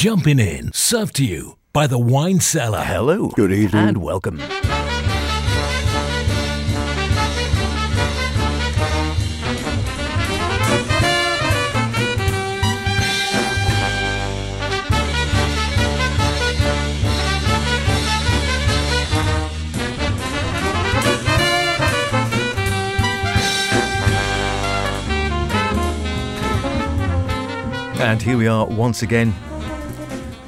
Jumping In, served to you by the Wine Cellar. Hello. Good evening. And welcome. And here we are once again,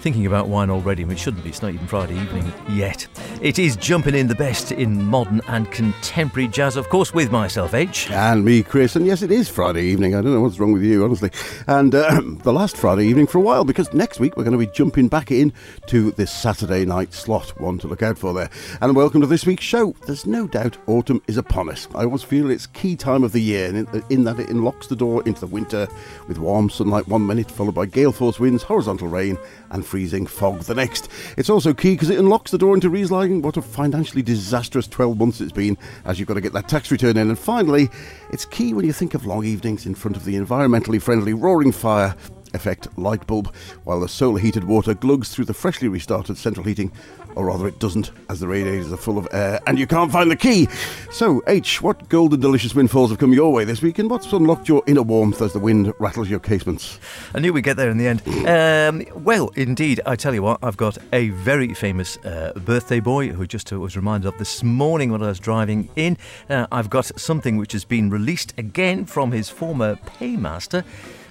thinking about wine already, and it shouldn't be, it's not even Friday evening yet. It is jumping in the best in modern and contemporary jazz, of course, with myself, H. And me, Chris. And yes, it is Friday evening. I don't know what's wrong with you, honestly. And uh, the last Friday evening for a while, because next week we're going to be jumping back in to this Saturday night slot. One to look out for there. And welcome to this week's show. There's no doubt autumn is upon us. I always feel it's key time of the year, in, in that it unlocks the door into the winter with warm sunlight one minute, followed by gale force winds, horizontal rain, and freezing fog the next. It's also key because it unlocks the door into what a financially disastrous 12 months it's been, as you've got to get that tax return in. And finally, it's key when you think of long evenings in front of the environmentally friendly roaring fire effect light bulb, while the solar heated water glugs through the freshly restarted central heating, or rather it doesn't, as the radiators are full of air and you can't find the key. So, H, what golden delicious windfalls have come your way this week, and what's unlocked your inner warmth as the wind rattles your casements? I knew we'd get there in the end. Um, well, indeed, I tell you what, I've got a very famous uh, birthday boy who just uh, was reminded of this morning when I was driving in. Uh, I've got something which has been released again from his former paymaster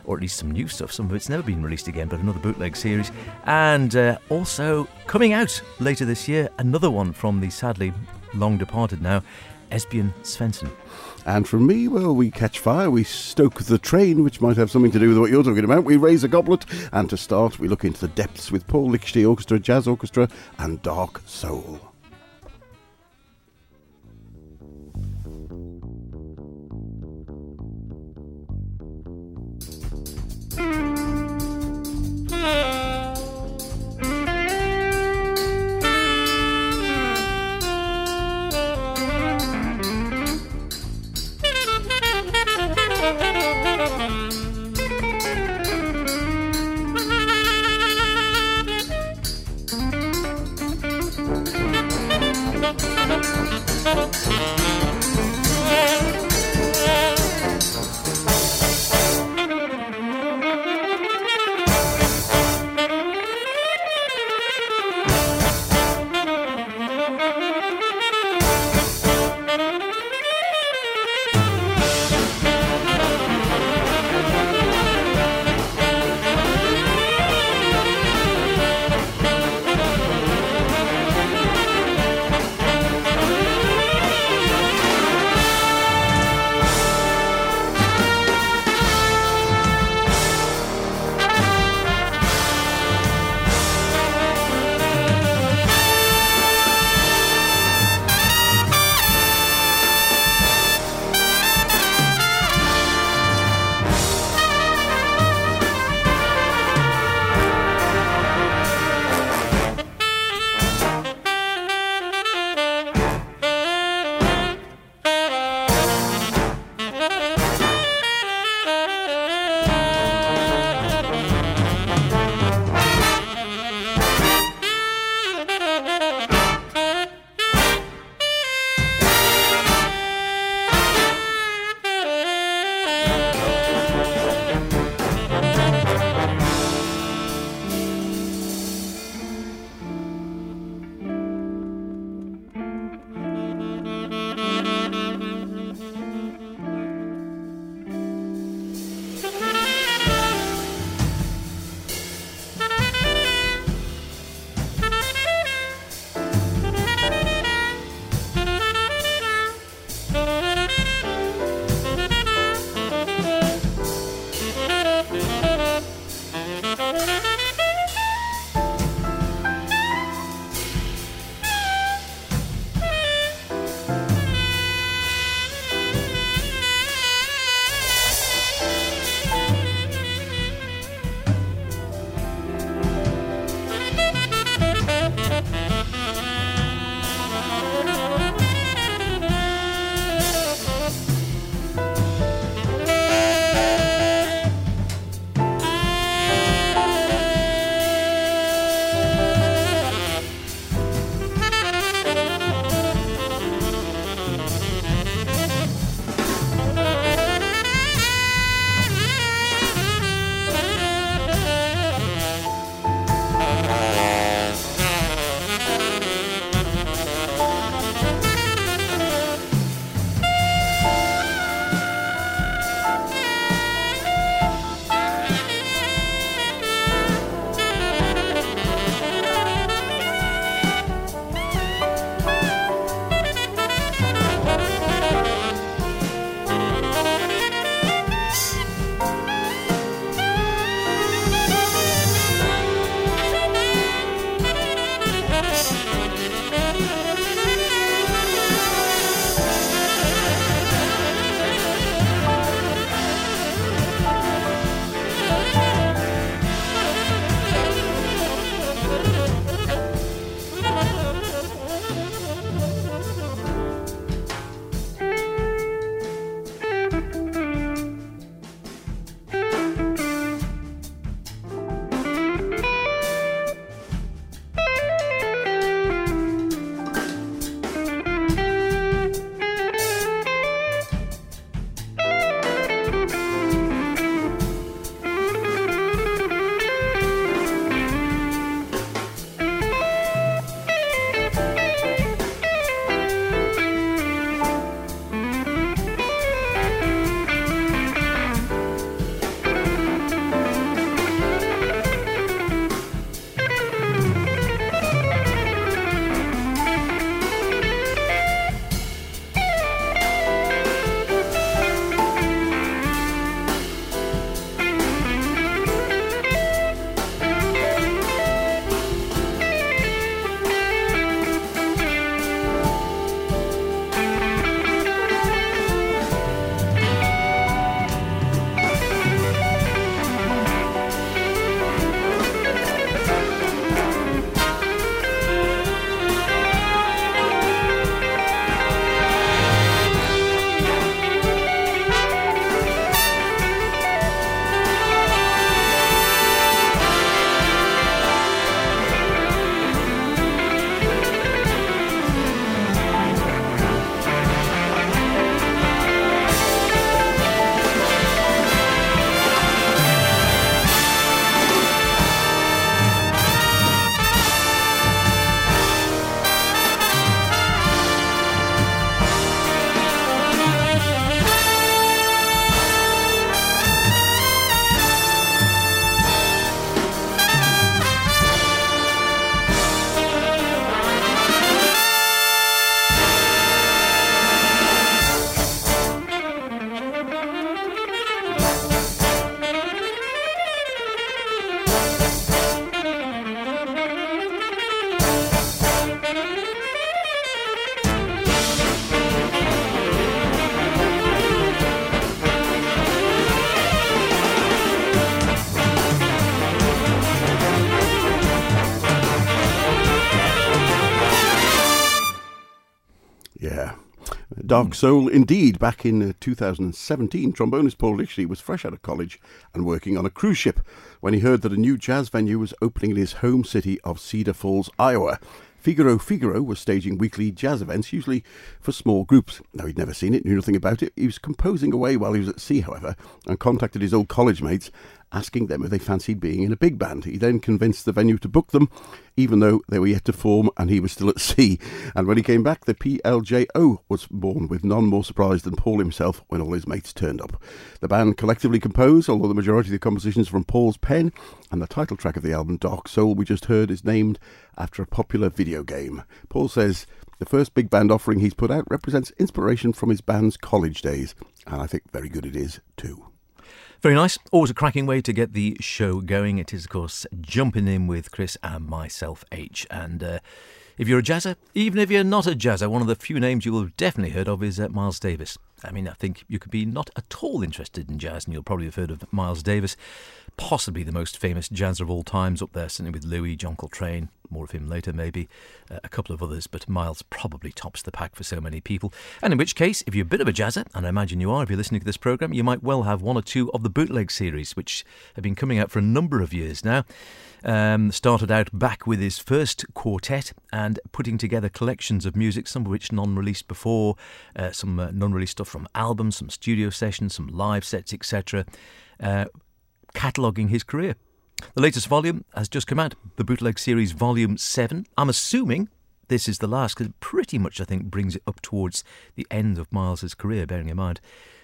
or at least some new stuff. Some of it's never been released again, but another bootleg series. And uh, also coming out later this year, another one from the sadly long departed now, Esbjørn Svensson. And from me, well, we catch fire, we stoke the train, which might have something to do with what you're talking about. We raise a goblet, and to start, we look into the depths with Paul Lichty Orchestra, Jazz Orchestra, and Dark Soul. Dark Soul, indeed. Back in uh, 2017, trombonist Paul Lichty was fresh out of college and working on a cruise ship when he heard that a new jazz venue was opening in his home city of Cedar Falls, Iowa. Figaro Figaro was staging weekly jazz events, usually for small groups. Now, he'd never seen it, knew nothing about it. He was composing away while he was at sea, however, and contacted his old college mates asking them if they fancied being in a big band. He then convinced the venue to book them, even though they were yet to form and he was still at sea. And when he came back, the PLJO was born, with none more surprised than Paul himself when all his mates turned up. The band collectively composed, although the majority of the compositions from Paul's pen, and the title track of the album, Dark Soul, we just heard, is named after a popular video game. Paul says, the first big band offering he's put out represents inspiration from his band's college days, and I think very good it is too. Very nice. Always a cracking way to get the show going. It is, of course, jumping in with Chris and myself, H. And uh, if you're a jazzer, even if you're not a jazzer, one of the few names you will have definitely heard of is uh, Miles Davis. I mean, I think you could be not at all interested in jazz, and you'll probably have heard of Miles Davis, possibly the most famous jazzer of all times, up there, certainly with Louis, John Coltrane, more of him later maybe, uh, a couple of others, but Miles probably tops the pack for so many people. And in which case, if you're a bit of a jazzer, and I imagine you are if you're listening to this programme, you might well have one or two of the bootleg series, which have been coming out for a number of years now. Um, started out back with his first quartet and putting together collections of music, some of which non released before, uh, some uh, non released stuff from albums, some studio sessions, some live sets, etc., uh, cataloguing his career. The latest volume has just come out, the Bootleg Series Volume 7. I'm assuming this is the last, because it pretty much, I think, brings it up towards the end of Miles's career, bearing in mind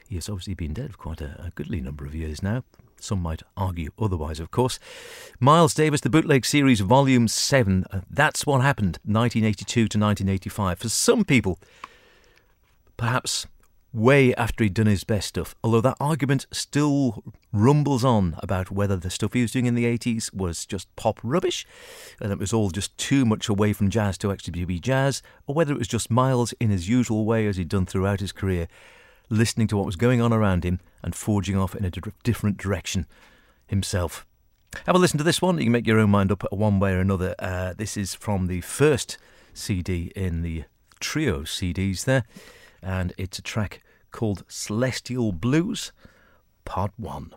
he has obviously been dead for quite a, a goodly number of years now. Some might argue otherwise, of course. Miles Davis, the Bootleg Series, Volume 7. Uh, that's what happened, 1982 to 1985. For some people, perhaps way after he'd done his best stuff, although that argument still rumbles on about whether the stuff he was doing in the 80s was just pop rubbish, and it was all just too much away from jazz to actually be jazz, or whether it was just Miles in his usual way, as he'd done throughout his career, listening to what was going on around him and forging off in a different direction himself. Have a listen to this one. You can make your own mind up one way or another. Uh, this is from the first CD in the trio CDs there, and it's a track called Celestial Blues, Part 1.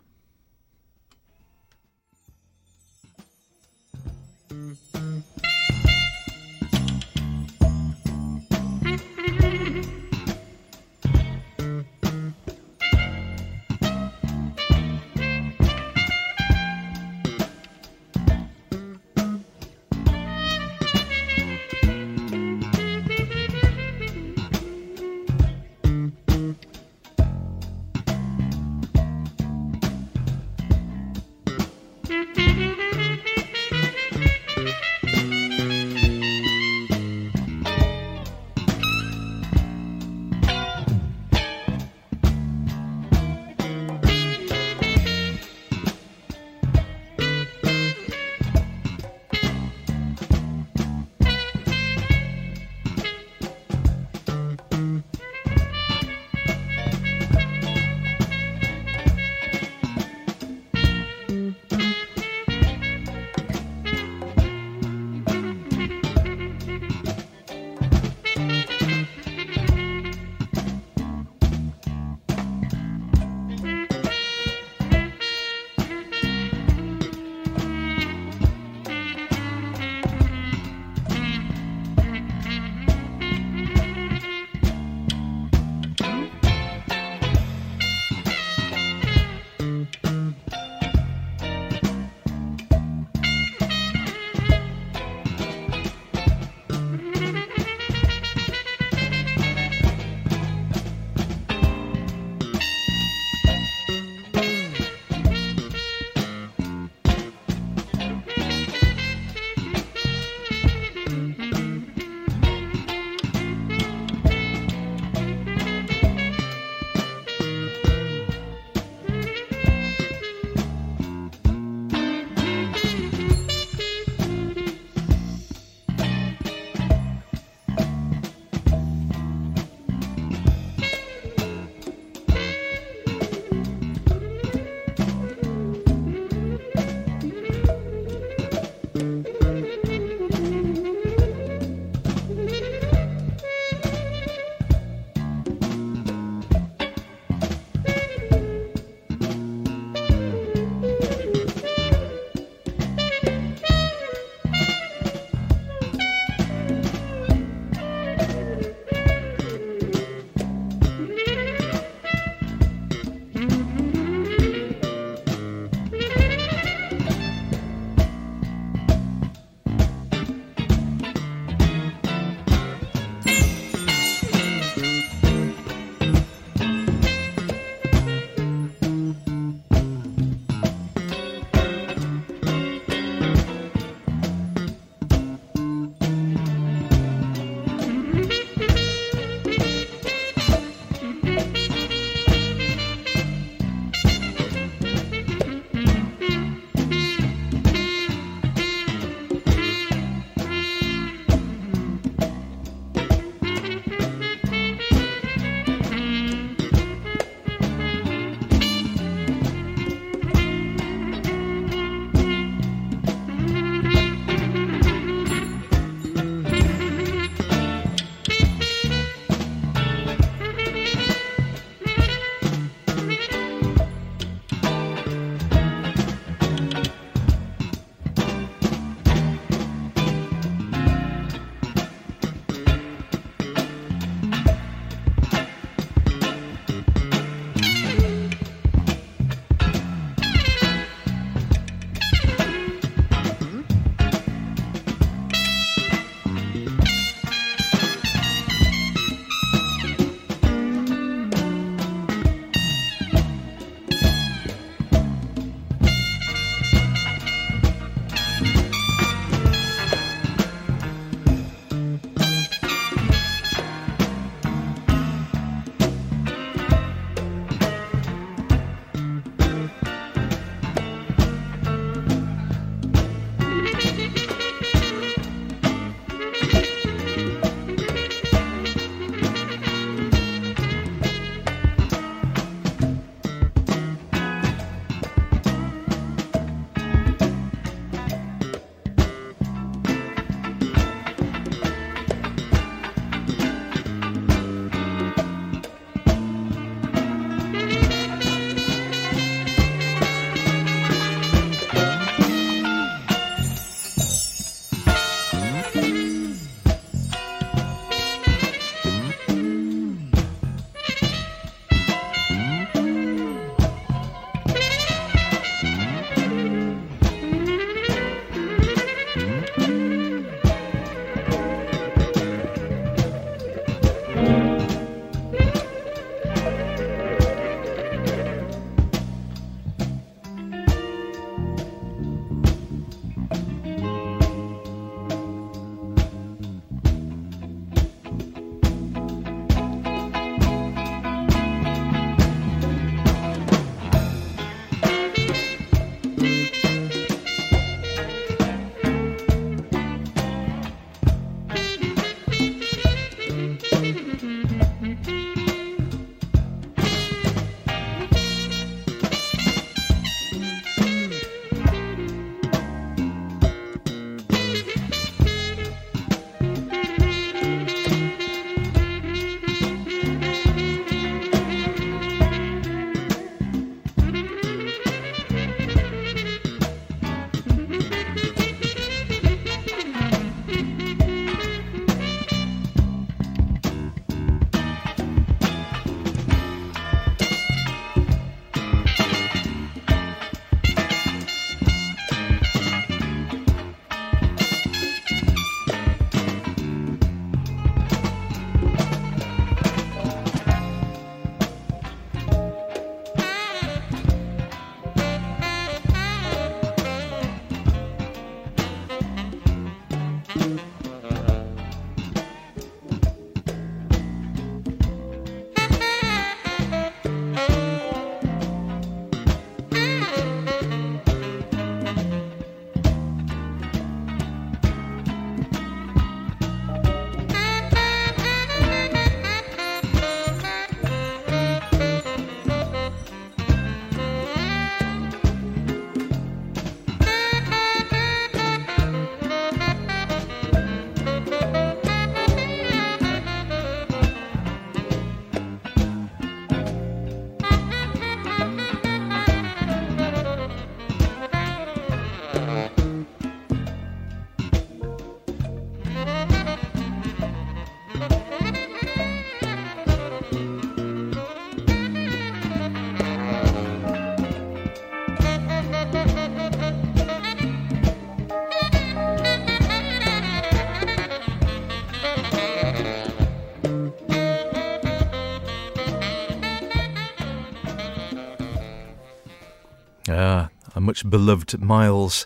Much beloved Miles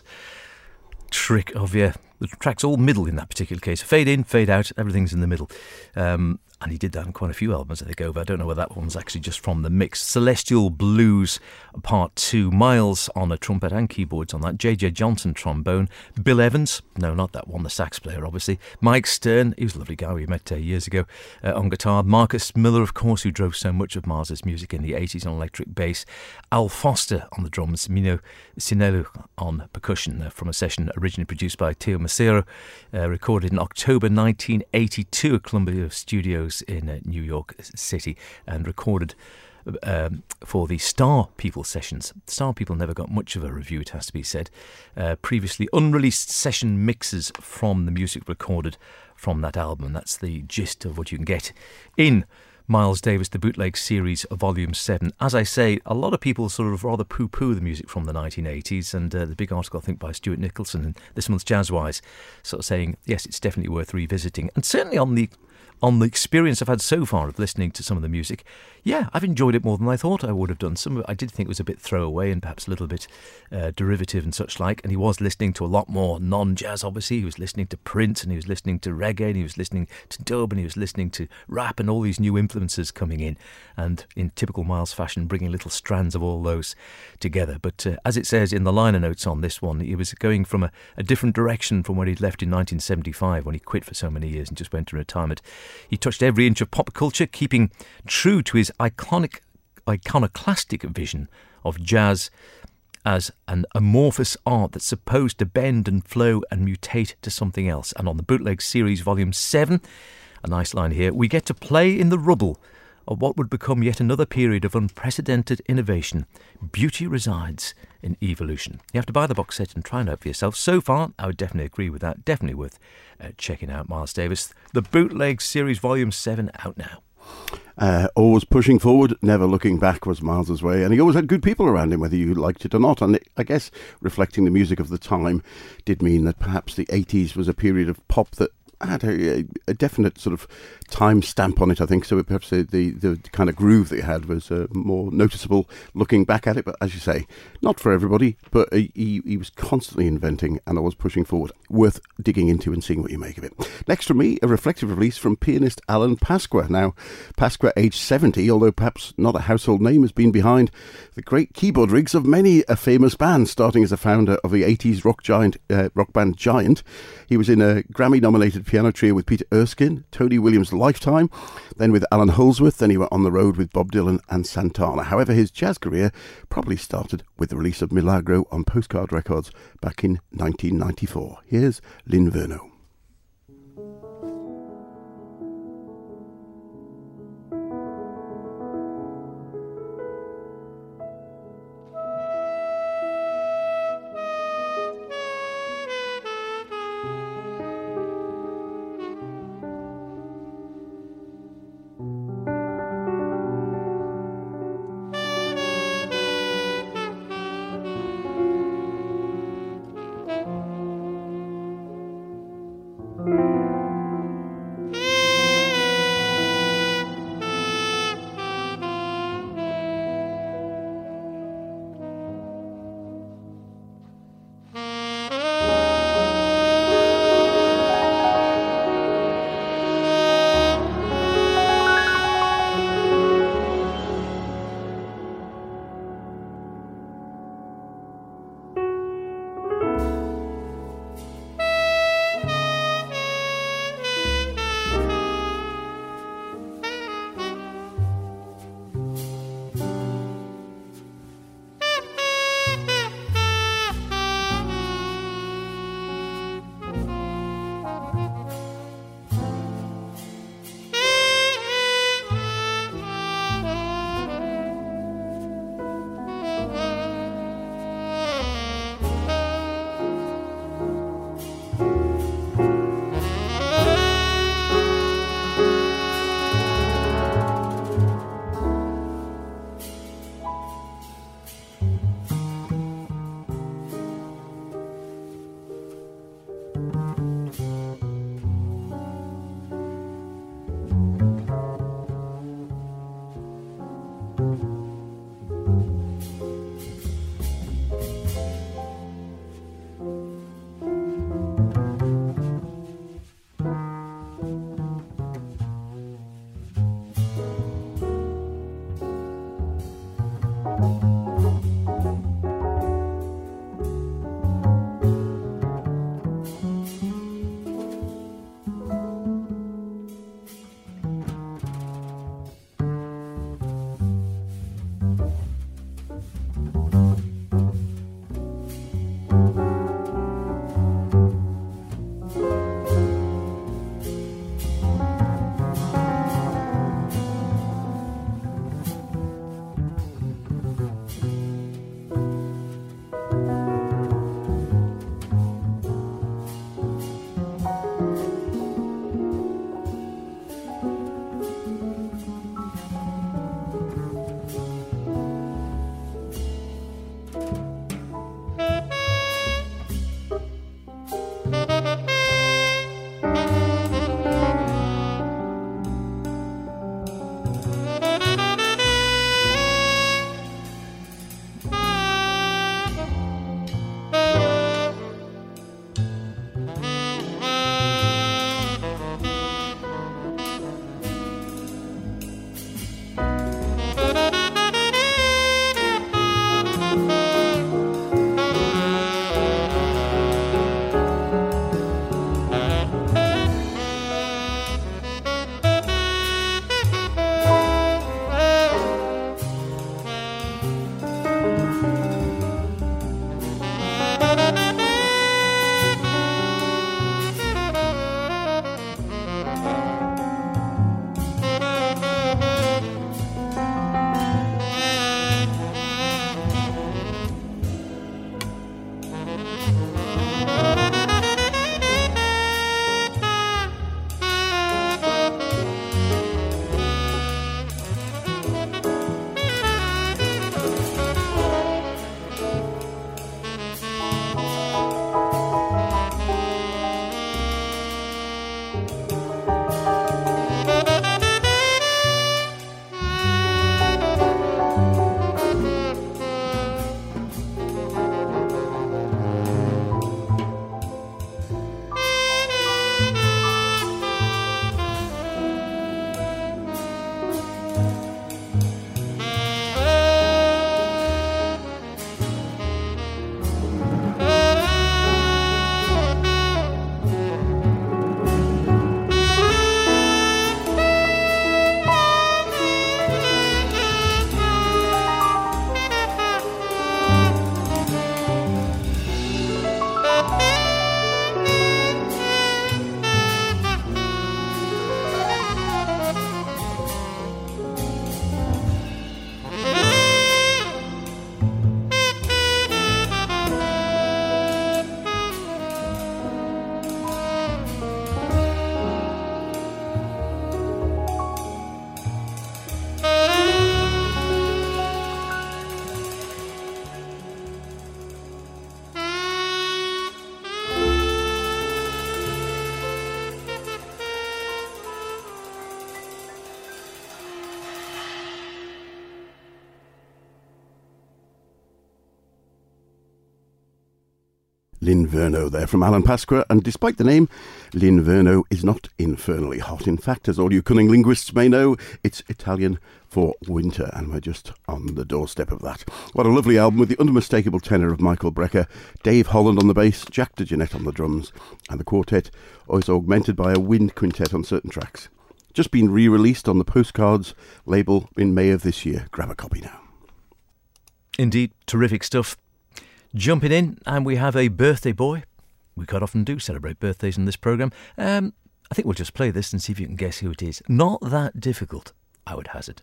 trick of yeah. The track's all middle in that particular case. Fade in, fade out, everything's in the middle. Um, and he did that in quite a few albums, I think, over. I don't know whether that one's actually just from the mix. Celestial Blues Part 2. Miles on a trumpet and keyboards on that. J.J. Johnson trombone. Bill Evans, no, not that one, the sax player, obviously. Mike Stern, he was a lovely guy we met uh, years ago uh, on guitar. Marcus Miller, of course, who drove so much of Miles's music in the 80s on electric bass. Al Foster on the drums. Mino Cinelu on percussion uh, from a session originally produced by Teo Macero, uh, recorded in October 1982 at Columbia Studios in uh, New York City and recorded um, for the Star People sessions. Star People never got much of a review, it has to be said. Uh, previously unreleased session mixes from the music recorded from that album. That's the gist of what you can get in Miles Davis, the Bootleg Series, Volume 7. As I say, a lot of people sort of rather poo poo the music from the 1980s, and uh, the big article, I think, by Stuart Nicholson in this month's Jazzwise, sort of saying, yes, it's definitely worth revisiting. And certainly on the on the experience I've had so far of listening to some of the music, yeah, I've enjoyed it more than I thought I would have done. Some I did think it was a bit throwaway and perhaps a little bit uh, derivative and such like. And he was listening to a lot more non-jazz. Obviously, he was listening to Prince and he was listening to reggae and he was listening to dub and he was listening to rap and all these new influences coming in. And in typical Miles fashion, bringing little strands of all those together. But uh, as it says in the liner notes on this one, he was going from a, a different direction from where he'd left in 1975 when he quit for so many years and just went to retirement. He touched every inch of pop culture, keeping true to his iconic, iconoclastic vision of jazz as an amorphous art that's supposed to bend and flow and mutate to something else. And on the Bootleg Series, Volume 7, a nice line here, we get to play in the rubble of what would become yet another period of unprecedented innovation. Beauty resides in evolution. You have to buy the box set and try it out for yourself. So far, I would definitely agree with that. Definitely worth uh, checking out Miles Davis. The Bootleg Series Volume 7 out now. Uh, always pushing forward, never looking back was Miles's way, and he always had good people around him, whether you liked it or not. And it, I guess reflecting the music of the time did mean that perhaps the 80s was a period of pop that had a, a, definite sort of time stamp on it, I think. So perhaps the, the, the kind of groove that he had was uh, more noticeable looking back at it. But as you say, not for everybody, but he, he was constantly inventing and always pushing forward. Worth digging into and seeing what you make of it. Next from me, a reflective release from pianist Alan Pasqua. Now, Pasqua, aged 70, although perhaps not a household name, has been behind the great keyboard rigs of many a famous band, starting as a founder of the 80s rock giant, uh, rock band Giant. He was in a Grammy nominated piano trio with Peter Erskine, Tony Williams' Lifetime, then with Allan Holdsworth, then he went on the road with Bob Dylan and Santana. However, his jazz career probably started with the release of Milagro on Postcard Records back in 1994. Here's L'Inverno. L'Inverno there from Alan Pasqua, and despite the name, L'Inverno is not infernally hot. In fact, as all you cunning linguists may know, it's Italian for winter, and we're just on the doorstep of that. What a lovely album with the unmistakable tenor of Michael Brecker, Dave Holland on the bass, Jack DeJohnette on the drums, and the quartet is augmented by a wind quintet on certain tracks. Just been re released on the Postcards label in May of this year. Grab a copy now. Indeed, terrific stuff. Jumping in, and we have a birthday boy. We quite often do celebrate birthdays in this programme. Um, I think we'll just play this and see if you can guess who it is. Not that difficult, I would hazard.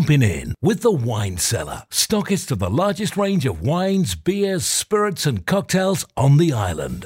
Jumping in with the Wine Cellar, stockist of the largest range of wines, beers, spirits, and cocktails on the island.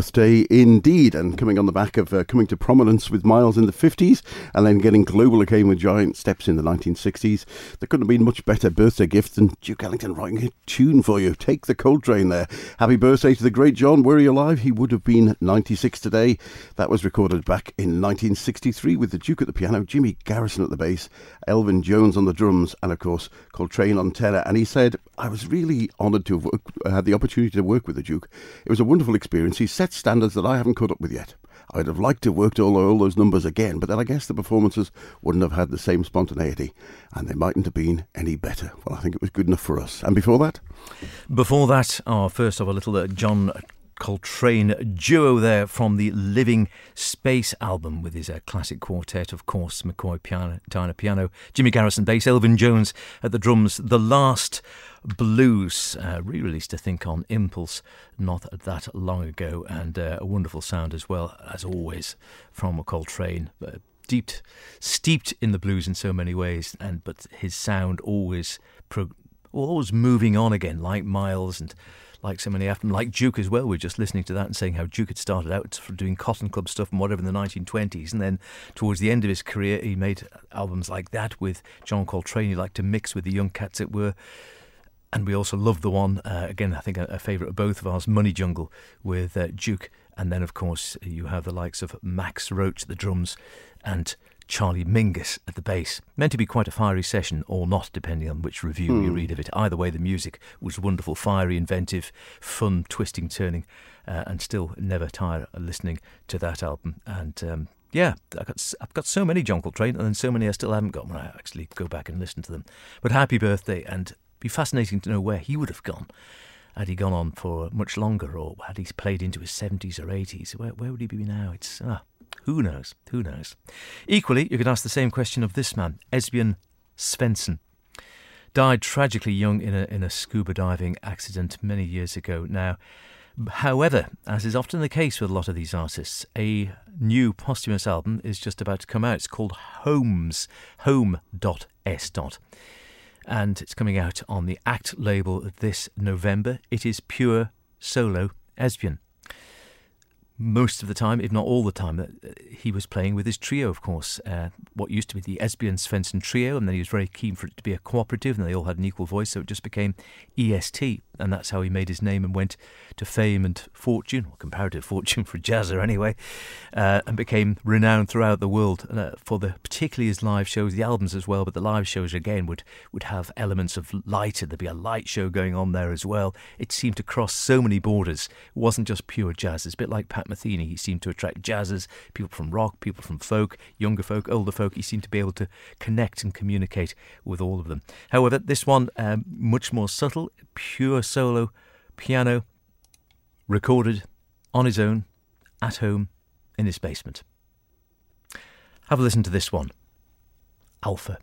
Birthday indeed. And coming on the back of uh, coming to prominence with Miles in the 50s and then getting global acclaim with giant steps in the 1960s, there couldn't have been much better birthday gift than Duke Ellington writing a tune for you. Take the Coltrane there. Happy birthday to the great John. Were he alive, he would have been 96 today. That was recorded back in 1963 with the Duke at the piano, Jimmy Garrison at the bass, Elvin Jones on the drums, and of course Coltrane on tenor. And he said, I was really honoured to have worked, had the opportunity to work with the Duke. It was a wonderful experience. He set standards that I haven't caught up with yet. I'd have liked to have worked all, all those numbers again, but then I guess the performances wouldn't have had the same spontaneity, and they mightn't have been any better. Well, I think it was good enough for us. And before that? Before that, our first of a little uh, John Coltrane duo there from the Living Space album with his uh, classic quartet, of course, McCoy piano, Tyner piano, Jimmy Garrison bass, Elvin Jones at the drums. The last Blues, uh, re released, I think, on Impulse not that long ago, and uh, a wonderful sound as well, as always, from a Coltrane. Uh, steeped, steeped in the blues in so many ways, and but his sound always, pro- always moving on again, like Miles and like so many after them, like Duke as well. We are just listening to that and saying how Duke had started out doing Cotton Club stuff and whatever in the 1920s, and then towards the end of his career, he made albums like that with John Coltrane. He liked to mix with the young cats that were and we also love the one, uh, again, I think a, a favourite of both of ours, Money Jungle with uh, Duke. And then, of course, you have the likes of Max Roach at the drums and Charlie Mingus at the bass. Meant to be quite a fiery session, or not, depending on which review mm. you read of it. Either way, the music was wonderful, fiery, inventive, fun, twisting, turning, uh, and still never tire of listening to that album. And um, yeah, I've got, I've got so many John Coltrane, and then so many I still haven't got when I actually go back and listen to them. But happy birthday, and be fascinating to know where he would have gone. Had he gone on for much longer, or had he played into his 70s or 80s? Where, where would he be now? It's ah, who knows? Who knows? Equally, you could ask the same question of this man, Esbjörn Svensson. Died tragically young in a, in a scuba diving accident many years ago now. However, as is often the case with a lot of these artists, a new posthumous album is just about to come out. It's called Homes, home.s and it's coming out on the Act label this November. It is pure solo Esbjörn most of the time, if not all the time, that uh, he was playing with his trio, of course. Uh, what used to be the Esbjörn Svensson trio, and then he was very keen for it to be a cooperative, and they all had an equal voice, so it just became EST, and that's how he made his name and went to fame and fortune, or comparative fortune for jazzer anyway, uh, and became renowned throughout the world uh, for the particularly his live shows, the albums as well. But the live shows again would would have elements of light, and there'd be a light show going on there as well. It seemed to cross so many borders. It wasn't just pure jazz. It's a bit like Pat Metheny. He seemed to attract jazzers, people from rock, people from folk, younger folk, older folk. He seemed to be able to connect and communicate with all of them. However, this one um, much more subtle, pure solo piano, recorded on his own at home in his basement. Have a listen to this one Alpha.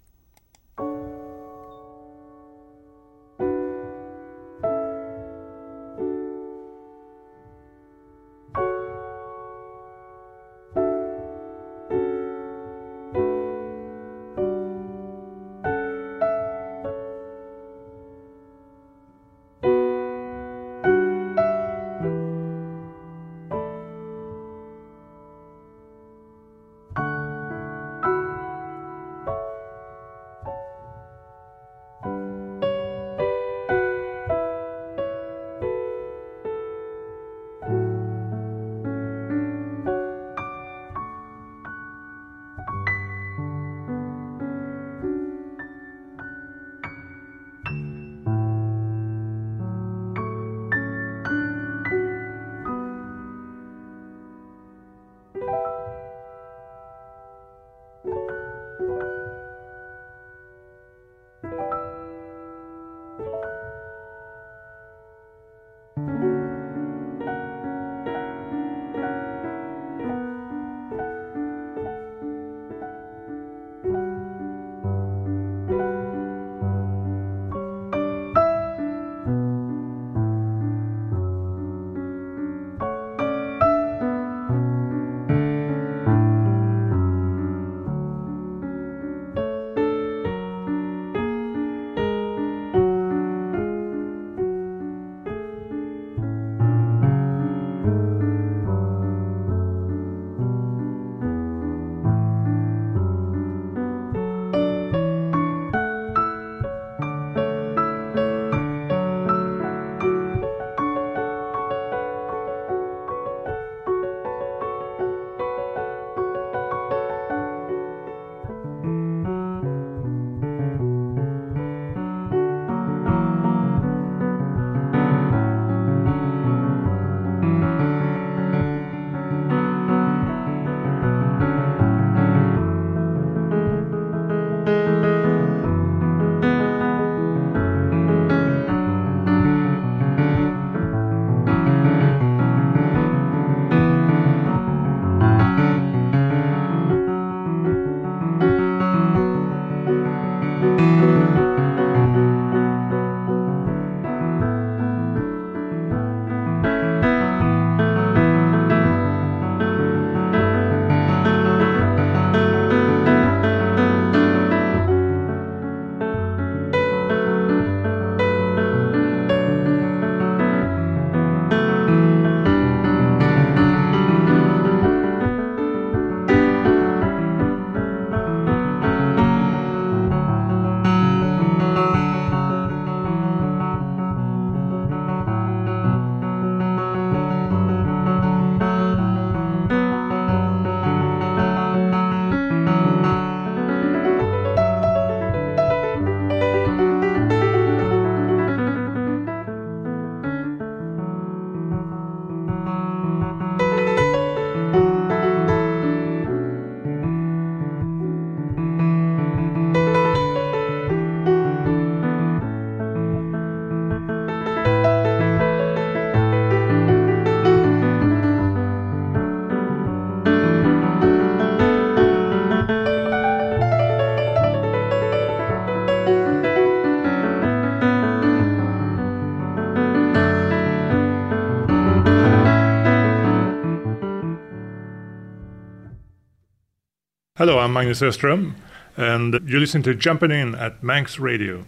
Hello, I'm Magnus Öström, and you listen to Jumping In at Manx Radio.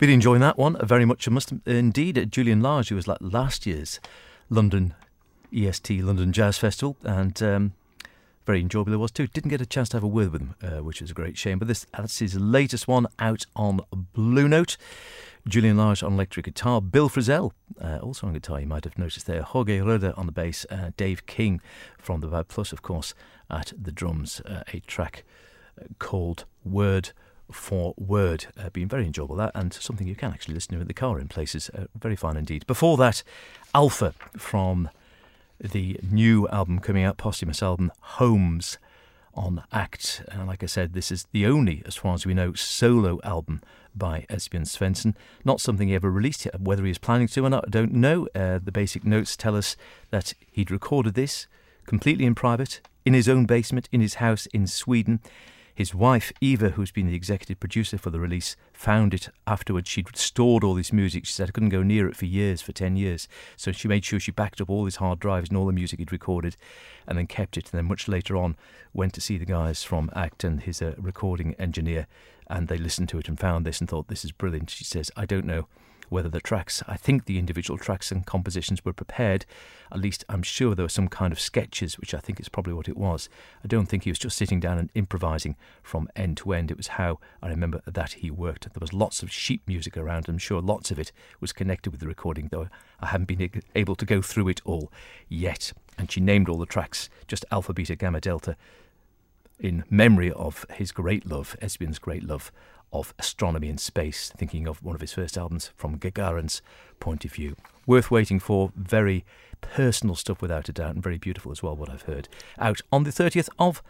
Been enjoying that one very much. I must indeed. Julian Lage, who was like last year's London EFG London Jazz Festival, and um, very enjoyable it was too. Didn't get a chance to have a word with him, uh, which was a great shame. But this that's his latest one out on Blue Note. Julian Lage on electric guitar, Bill Frisell uh, also on guitar. You might have noticed there. Jorge Roeder on the bass, uh, Dave King from the Bad Plus, of course, at the drums. Uh, a track uh, called Word for word. Uh, been very enjoyable that, and something you can actually listen to in the car in places. Uh, very fine indeed. Before that, Alpha from the new album coming out, posthumous album, Homes on Act. And like I said, this is the only, as far as we know, solo album by Esbjörn Svensson. Not something he ever released yet. Whether he's planning to or not, I don't know. Uh, the basic notes tell us that he'd recorded this completely in private, in his own basement, in his house in Sweden. His wife, Eva, who's been the executive producer for the release, found it afterwards. She'd stored all this music. She said I couldn't go near it for years, for 10 years. So she made sure she backed up all his hard drives and all the music he'd recorded and then kept it. And then much later on, went to see the guys from Act and his uh, recording engineer. And they listened to it and found this and thought, this is brilliant. She says, I don't know whether the tracks, I think the individual tracks and compositions were prepared. At least I'm sure there were some kind of sketches, which I think is probably what it was. I don't think he was just sitting down and improvising from end to end. It was how I remember that he worked. There was lots of sheet music around. I'm sure lots of it was connected with the recording, though I haven't been able to go through it all yet. And she named all the tracks just Alpha, Beta, Gamma, Delta in memory of his great love, Esbjörn's great love of astronomy and space, thinking of one of his first albums from Gagarin's point of view. Worth waiting for, very personal stuff without a doubt, and very beautiful as well, what I've heard. Out on the 30th of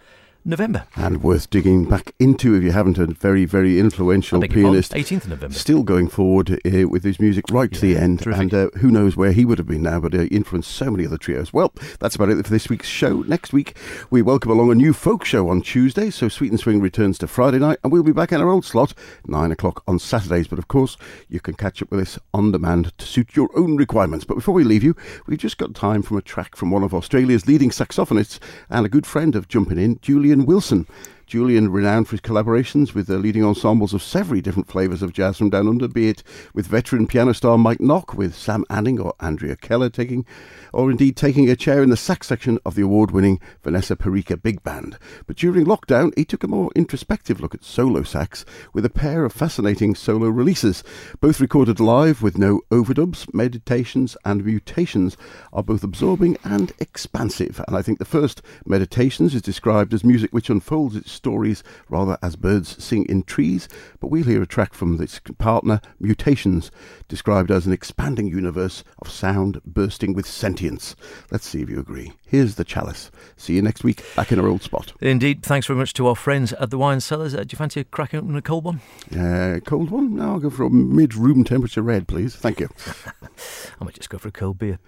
November. And worth digging back into if you haven't. A very, very influential pianist. 18th November. Still going forward uh, with his music right yeah, to the end. Terrific. And uh, who knows where he would have been now, but uh, influenced so many other trios. Well, that's about it for this week's show. Next week, we welcome along a new folk show on Tuesday. So Sweet and Swing returns to Friday night, and we'll be back in our old slot, 9 o'clock on Saturdays. But of course, you can catch up with us on demand to suit your own requirements. But before we leave you, we've just got time from a track from one of Australia's leading saxophonists and a good friend of Jumping In, Julien Wilson. Julien, renowned for his collaborations with the leading ensembles of several different flavours of jazz from down under, be it with veteran piano star Mike Nock, with Sam Anning or Andrea Keller taking, or indeed taking a chair in the sax section of the award-winning Vanessa Perica Big Band. But during lockdown, he took a more introspective look at solo sax with a pair of fascinating solo releases, both recorded live with no overdubs. Meditations and Mutations are both absorbing and expansive, and I think the first Meditations is described as music which unfolds its stories rather as birds sing in trees, but we'll hear a track from this partner, Mutations, described as an expanding universe of sound bursting with sentience. Let's see if you agree. Here's the chalice. See you next week back in our old spot. Indeed. Thanks very much to our friends at the Wine Cellars. Uh, do you fancy a crack open a cold one? Uh, cold one? No, I'll go for a mid room temperature red, please. Thank you. I might just go for a cold beer.